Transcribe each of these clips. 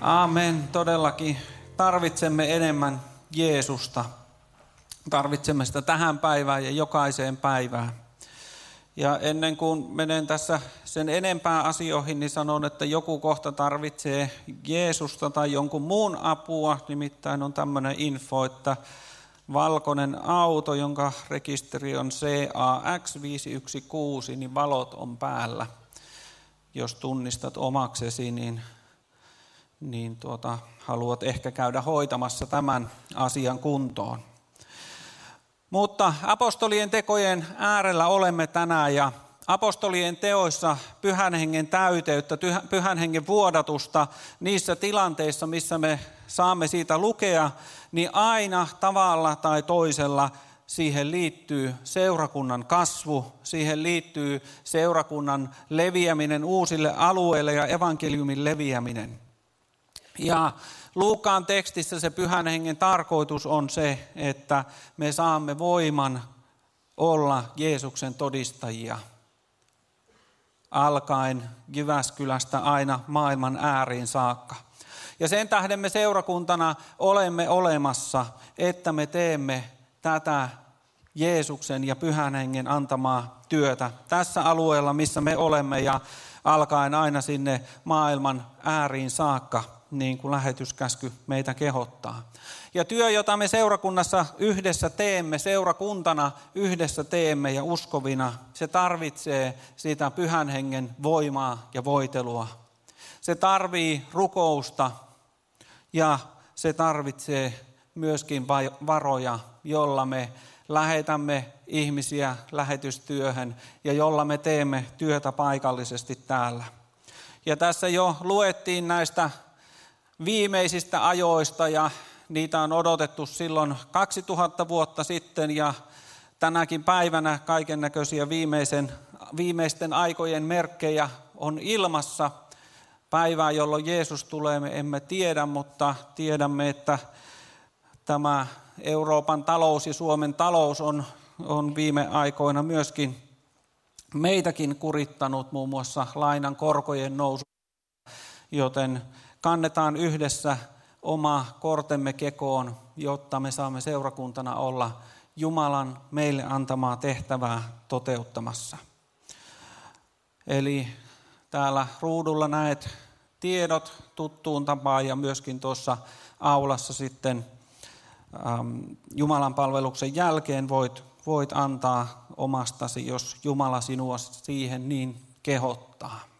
Aamen, todellakin. Tarvitsemme enemmän Jeesusta. Tarvitsemme sitä tähän päivään ja jokaiseen päivään. Ja ennen kuin menen tässä sen enempää asioihin, niin sanon, että joku kohta tarvitsee Jeesusta tai jonkun muun apua. Nimittäin on tämmöinen info, että valkoinen auto, jonka rekisteri on CAX516, niin valot on päällä. Jos tunnistat omaksesi, niin, niin tuota, haluat ehkä käydä hoitamassa tämän asian kuntoon. Mutta apostolien tekojen äärellä olemme tänään ja apostolien teoissa pyhän hengen täyteyttä, pyhän hengen vuodatusta niissä tilanteissa, missä me saamme siitä lukea, niin aina tavalla tai toisella siihen liittyy seurakunnan kasvu, siihen liittyy seurakunnan leviäminen uusille alueille ja evankeliumin leviäminen. Ja Luukaan tekstissä se pyhän hengen tarkoitus on se, että me saamme voiman olla Jeesuksen todistajia. Alkaen Jyväskylästä aina maailman ääriin saakka. Ja sen tähden me seurakuntana olemme olemassa, että me teemme tätä Jeesuksen ja pyhän hengen antamaa työtä tässä alueella, missä me olemme ja alkaen aina sinne maailman ääriin saakka niin kuin lähetyskäsky meitä kehottaa. Ja työ, jota me seurakunnassa yhdessä teemme, seurakuntana yhdessä teemme ja uskovina, se tarvitsee sitä pyhän hengen voimaa ja voitelua. Se tarvii rukousta ja se tarvitsee myöskin varoja, jolla me lähetämme ihmisiä lähetystyöhön ja jolla me teemme työtä paikallisesti täällä. Ja tässä jo luettiin näistä viimeisistä ajoista ja niitä on odotettu silloin 2000 vuotta sitten ja tänäkin päivänä kaiken näköisiä viimeisten aikojen merkkejä on ilmassa. Päivää, jolloin Jeesus tulee, me emme tiedä, mutta tiedämme, että tämä Euroopan talous ja Suomen talous on, on viime aikoina myöskin meitäkin kurittanut, muun muassa lainan korkojen nousu, joten kannetaan yhdessä oma kortemme kekoon, jotta me saamme seurakuntana olla Jumalan meille antamaa tehtävää toteuttamassa. Eli täällä ruudulla näet tiedot tuttuun tapaan ja myöskin tuossa aulassa sitten ähm, Jumalan palveluksen jälkeen voit, voit antaa omastasi, jos Jumala sinua siihen niin kehottaa.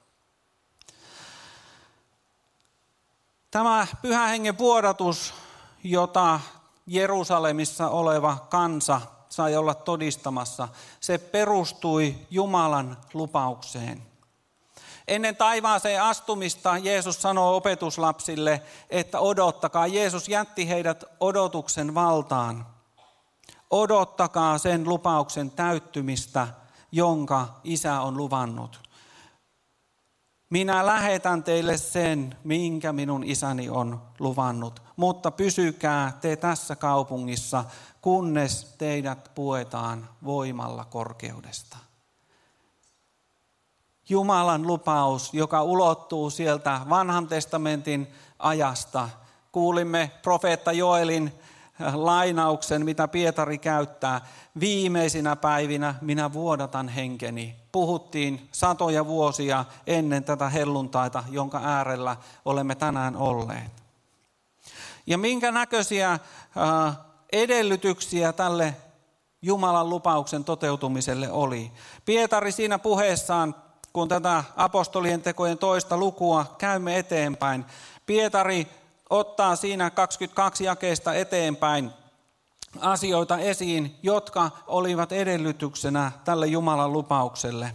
Tämä pyhän hengen vuodatus, jota Jerusalemissa oleva kansa sai olla todistamassa, se perustui Jumalan lupaukseen. Ennen taivaaseen astumista Jeesus sanoo opetuslapsille, että odottakaa. Jeesus jätti heidät odotuksen valtaan. Odottakaa sen lupauksen täyttymistä, jonka isä on luvannut. Minä lähetän teille sen, minkä minun isäni on luvannut, mutta pysykää te tässä kaupungissa, kunnes teidät puetaan voimalla korkeudesta. Jumalan lupaus, joka ulottuu sieltä vanhan testamentin ajasta. Kuulimme profeetta Joelin lainauksen, mitä Pietari käyttää. Viimeisinä päivinä minä vuodatan henkeni. Puhuttiin satoja vuosia ennen tätä helluntaita, jonka äärellä olemme tänään olleet. Ja minkä näköisiä äh, edellytyksiä tälle Jumalan lupauksen toteutumiselle oli. Pietari siinä puheessaan, kun tätä apostolien tekojen toista lukua käymme eteenpäin, Pietari ottaa siinä 22 jakeesta eteenpäin asioita esiin, jotka olivat edellytyksenä tälle Jumalan lupaukselle.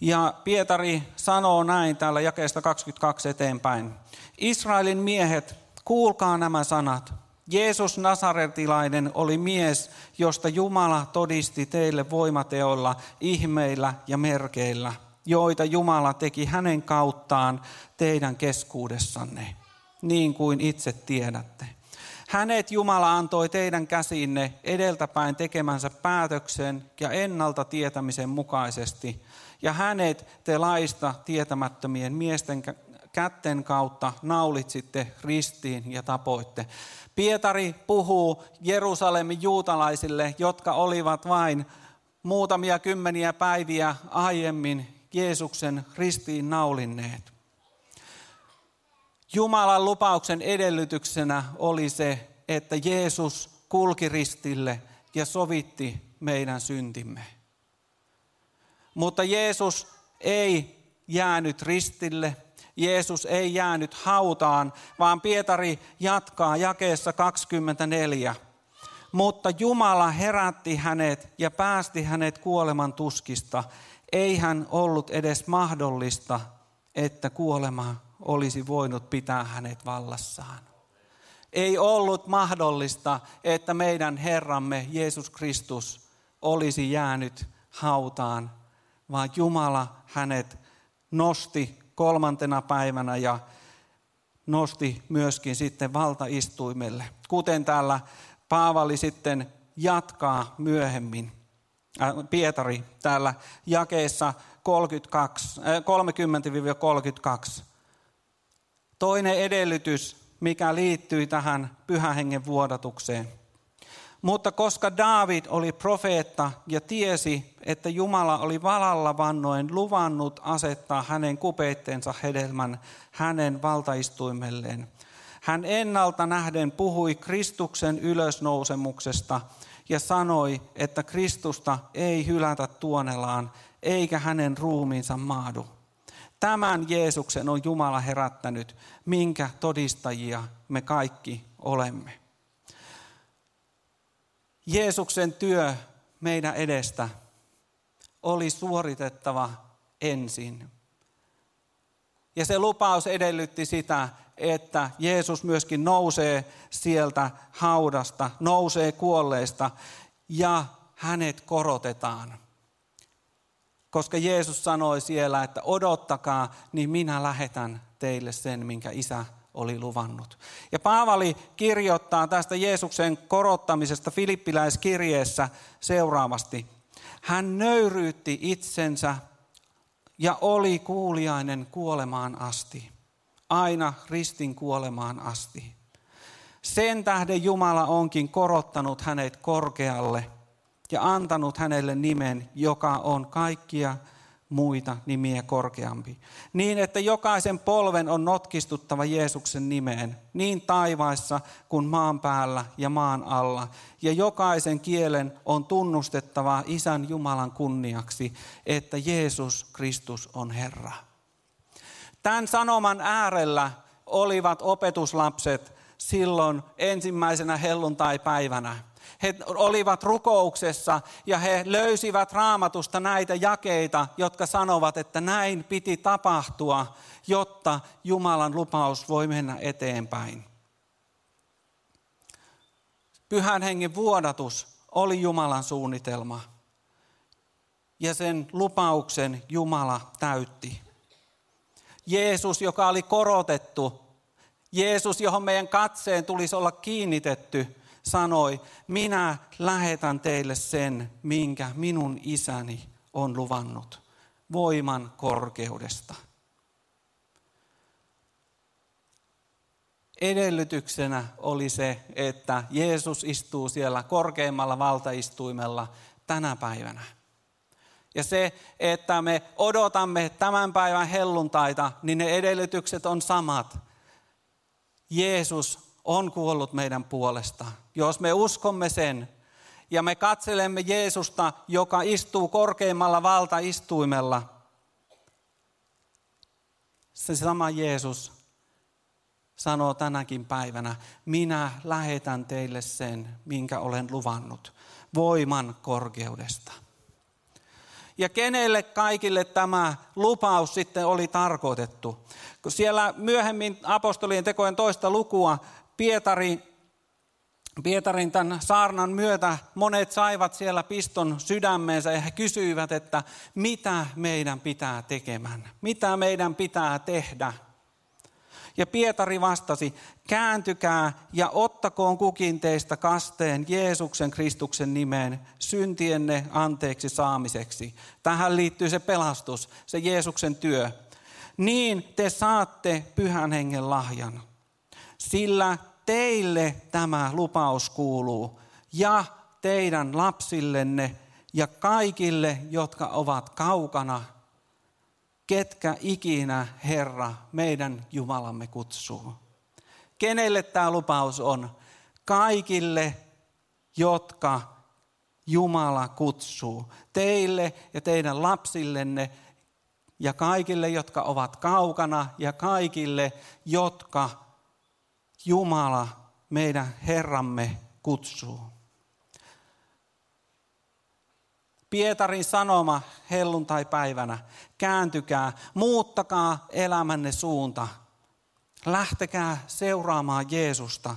Ja Pietari sanoo näin täällä jakeesta 22 eteenpäin. Israelin miehet, kuulkaa nämä sanat. Jeesus Nasaretilainen oli mies, josta Jumala todisti teille voimateolla, ihmeillä ja merkeillä, joita Jumala teki hänen kauttaan teidän keskuudessanne niin kuin itse tiedätte. Hänet Jumala antoi teidän käsinne edeltäpäin tekemänsä päätöksen ja ennalta tietämisen mukaisesti, ja hänet te laista tietämättömien miesten kätten kautta naulitsitte ristiin ja tapoitte. Pietari puhuu Jerusalemin juutalaisille, jotka olivat vain muutamia kymmeniä päiviä aiemmin Jeesuksen ristiin naulinneet. Jumalan lupauksen edellytyksenä oli se, että Jeesus kulki ristille ja sovitti meidän syntimme. Mutta Jeesus ei jäänyt ristille, Jeesus ei jäänyt hautaan, vaan Pietari jatkaa jakeessa 24. Mutta Jumala herätti hänet ja päästi hänet kuoleman tuskista. Ei hän ollut edes mahdollista, että kuolema olisi voinut pitää hänet vallassaan. Ei ollut mahdollista, että meidän Herramme Jeesus Kristus olisi jäänyt hautaan, vaan Jumala hänet nosti kolmantena päivänä ja nosti myöskin sitten valtaistuimelle. Kuten täällä Paavali sitten jatkaa myöhemmin, äh, Pietari täällä jakeessa 32, äh, 30-32. Toinen edellytys, mikä liittyy tähän pyhähengen vuodatukseen. Mutta koska David oli profeetta ja tiesi, että Jumala oli valalla vannoen luvannut asettaa hänen kupeitteensa hedelmän hänen valtaistuimelleen, hän ennalta nähden puhui Kristuksen ylösnousemuksesta ja sanoi, että Kristusta ei hylätä tuonelaan, eikä hänen ruumiinsa maadu. Tämän Jeesuksen on Jumala herättänyt, minkä todistajia me kaikki olemme. Jeesuksen työ meidän edestä oli suoritettava ensin. Ja se lupaus edellytti sitä, että Jeesus myöskin nousee sieltä haudasta, nousee kuolleista ja hänet korotetaan. Koska Jeesus sanoi siellä, että odottakaa, niin minä lähetän teille sen, minkä isä oli luvannut. Ja Paavali kirjoittaa tästä Jeesuksen korottamisesta Filippiläiskirjeessä seuraavasti. Hän nöyryytti itsensä ja oli kuuliainen kuolemaan asti. Aina ristin kuolemaan asti. Sen tähden Jumala onkin korottanut hänet korkealle ja antanut hänelle nimen, joka on kaikkia muita nimiä korkeampi. Niin, että jokaisen polven on notkistuttava Jeesuksen nimeen, niin taivaissa kuin maan päällä ja maan alla. Ja jokaisen kielen on tunnustettava Isän Jumalan kunniaksi, että Jeesus Kristus on Herra. Tämän sanoman äärellä olivat opetuslapset silloin ensimmäisenä helluntai-päivänä he olivat rukouksessa ja he löysivät raamatusta näitä jakeita, jotka sanovat, että näin piti tapahtua, jotta Jumalan lupaus voi mennä eteenpäin. Pyhän hengen vuodatus oli Jumalan suunnitelma. Ja sen lupauksen Jumala täytti. Jeesus, joka oli korotettu, Jeesus, johon meidän katseen tulisi olla kiinnitetty, sanoi, minä lähetän teille sen, minkä minun isäni on luvannut, voiman korkeudesta. Edellytyksenä oli se, että Jeesus istuu siellä korkeimmalla valtaistuimella tänä päivänä. Ja se, että me odotamme tämän päivän helluntaita, niin ne edellytykset on samat. Jeesus on kuollut meidän puolesta. Jos me uskomme sen ja me katselemme Jeesusta, joka istuu korkeimmalla valtaistuimella, se sama Jeesus sanoo tänäkin päivänä, minä lähetän teille sen, minkä olen luvannut, voiman korkeudesta. Ja kenelle kaikille tämä lupaus sitten oli tarkoitettu? Kun siellä myöhemmin apostolien tekojen toista lukua Pietari, Pietarin tämän saarnan myötä monet saivat siellä piston sydämeensä ja he kysyivät, että mitä meidän pitää tekemään, mitä meidän pitää tehdä. Ja Pietari vastasi, kääntykää ja ottakoon kukin teistä kasteen Jeesuksen Kristuksen nimeen syntienne anteeksi saamiseksi. Tähän liittyy se pelastus, se Jeesuksen työ niin te saatte pyhän hengen lahjan. Sillä teille tämä lupaus kuuluu ja teidän lapsillenne ja kaikille, jotka ovat kaukana, ketkä ikinä Herra meidän Jumalamme kutsuu. Kenelle tämä lupaus on? Kaikille, jotka Jumala kutsuu. Teille ja teidän lapsillenne ja kaikille, jotka ovat kaukana ja kaikille, jotka Jumala, meidän Herramme, kutsuu. Pietarin sanoma helluntai-päivänä. Kääntykää, muuttakaa elämänne suunta. Lähtekää seuraamaan Jeesusta.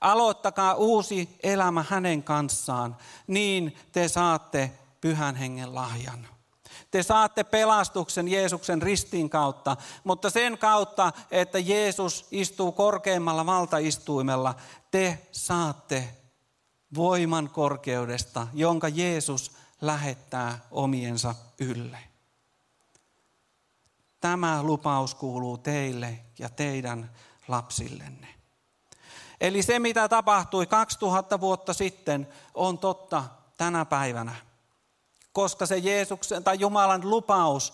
Aloittakaa uusi elämä hänen kanssaan, niin te saatte pyhän hengen lahjan. Te saatte pelastuksen Jeesuksen ristin kautta, mutta sen kautta, että Jeesus istuu korkeimmalla valtaistuimella, te saatte voiman korkeudesta, jonka Jeesus lähettää omiensa ylle. Tämä lupaus kuuluu teille ja teidän lapsillenne. Eli se, mitä tapahtui 2000 vuotta sitten, on totta tänä päivänä. Koska se Jeesuksen tai Jumalan lupaus,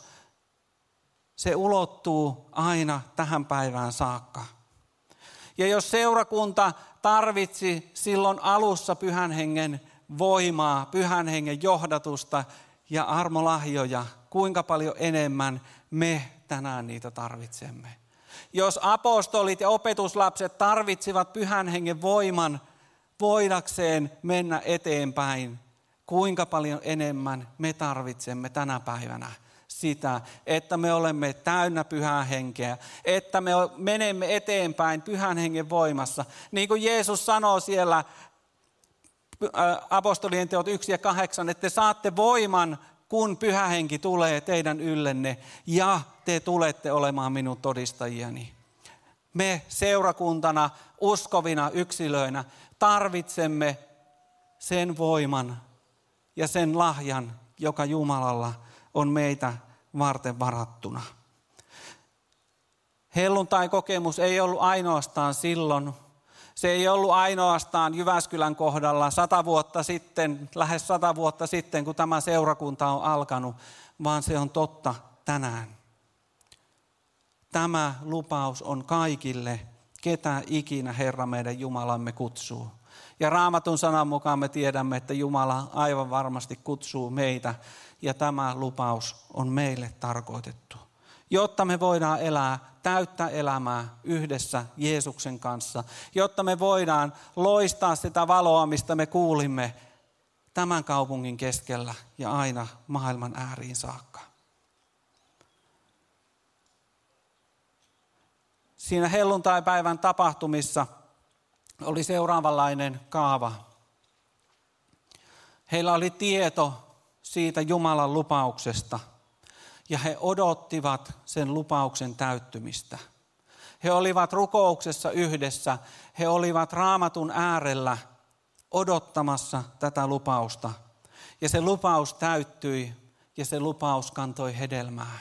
se ulottuu aina tähän päivään saakka. Ja jos seurakunta tarvitsi silloin alussa pyhän hengen voimaa, pyhän hengen johdatusta ja armolahjoja, kuinka paljon enemmän me tänään niitä tarvitsemme. Jos apostolit ja opetuslapset tarvitsivat pyhän hengen voiman voidakseen mennä eteenpäin, kuinka paljon enemmän me tarvitsemme tänä päivänä sitä, että me olemme täynnä pyhää henkeä, että me menemme eteenpäin pyhän hengen voimassa. Niin kuin Jeesus sanoo siellä apostolien teot 1 ja 8, että te saatte voiman, kun pyhä henki tulee teidän yllenne ja te tulette olemaan minun todistajiani. Me seurakuntana, uskovina yksilöinä tarvitsemme sen voiman ja sen lahjan, joka Jumalalla on meitä varten varattuna. Helluntai-kokemus ei ollut ainoastaan silloin, se ei ollut ainoastaan Jyväskylän kohdalla sata vuotta sitten, lähes sata vuotta sitten, kun tämä seurakunta on alkanut, vaan se on totta tänään. Tämä lupaus on kaikille, ketä ikinä Herra meidän Jumalamme kutsuu. Ja raamatun sanan mukaan me tiedämme, että Jumala aivan varmasti kutsuu meitä ja tämä lupaus on meille tarkoitettu jotta me voidaan elää täyttä elämää yhdessä Jeesuksen kanssa, jotta me voidaan loistaa sitä valoa, mistä me kuulimme tämän kaupungin keskellä ja aina maailman ääriin saakka. Siinä helluntai-päivän tapahtumissa oli seuraavanlainen kaava. Heillä oli tieto siitä Jumalan lupauksesta – ja he odottivat sen lupauksen täyttymistä. He olivat rukouksessa yhdessä, he olivat raamatun äärellä odottamassa tätä lupausta. Ja se lupaus täyttyi ja se lupaus kantoi hedelmää.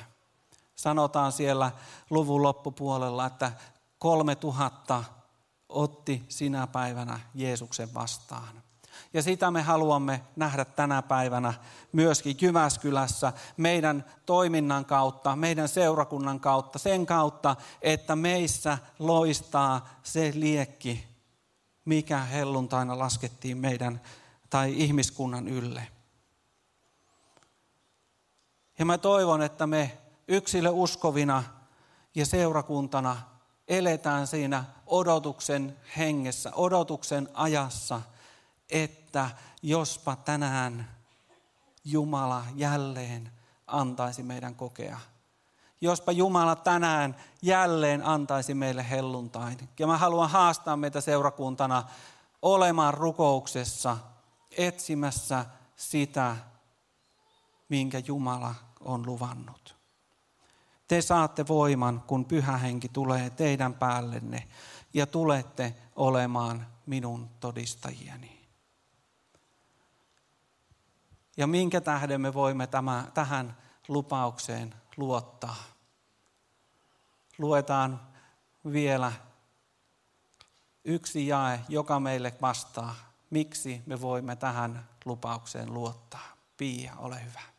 Sanotaan siellä luvun loppupuolella, että kolme tuhatta otti sinä päivänä Jeesuksen vastaan. Ja sitä me haluamme nähdä tänä päivänä myöskin Jyväskylässä meidän toiminnan kautta, meidän seurakunnan kautta, sen kautta, että meissä loistaa se liekki, mikä helluntaina laskettiin meidän tai ihmiskunnan ylle. Ja mä toivon, että me yksilö uskovina ja seurakuntana eletään siinä odotuksen hengessä, odotuksen ajassa – että jospa tänään Jumala jälleen antaisi meidän kokea. Jospa Jumala tänään jälleen antaisi meille helluntain. Ja mä haluan haastaa meitä seurakuntana olemaan rukouksessa, etsimässä sitä, minkä Jumala on luvannut. Te saatte voiman, kun pyhä henki tulee teidän päällenne ja tulette olemaan minun todistajieni. Ja minkä tähden me voimme tämä, tähän lupaukseen luottaa? luetaan vielä yksi jae, joka meille vastaa, miksi me voimme tähän lupaukseen luottaa. Pia, ole hyvä.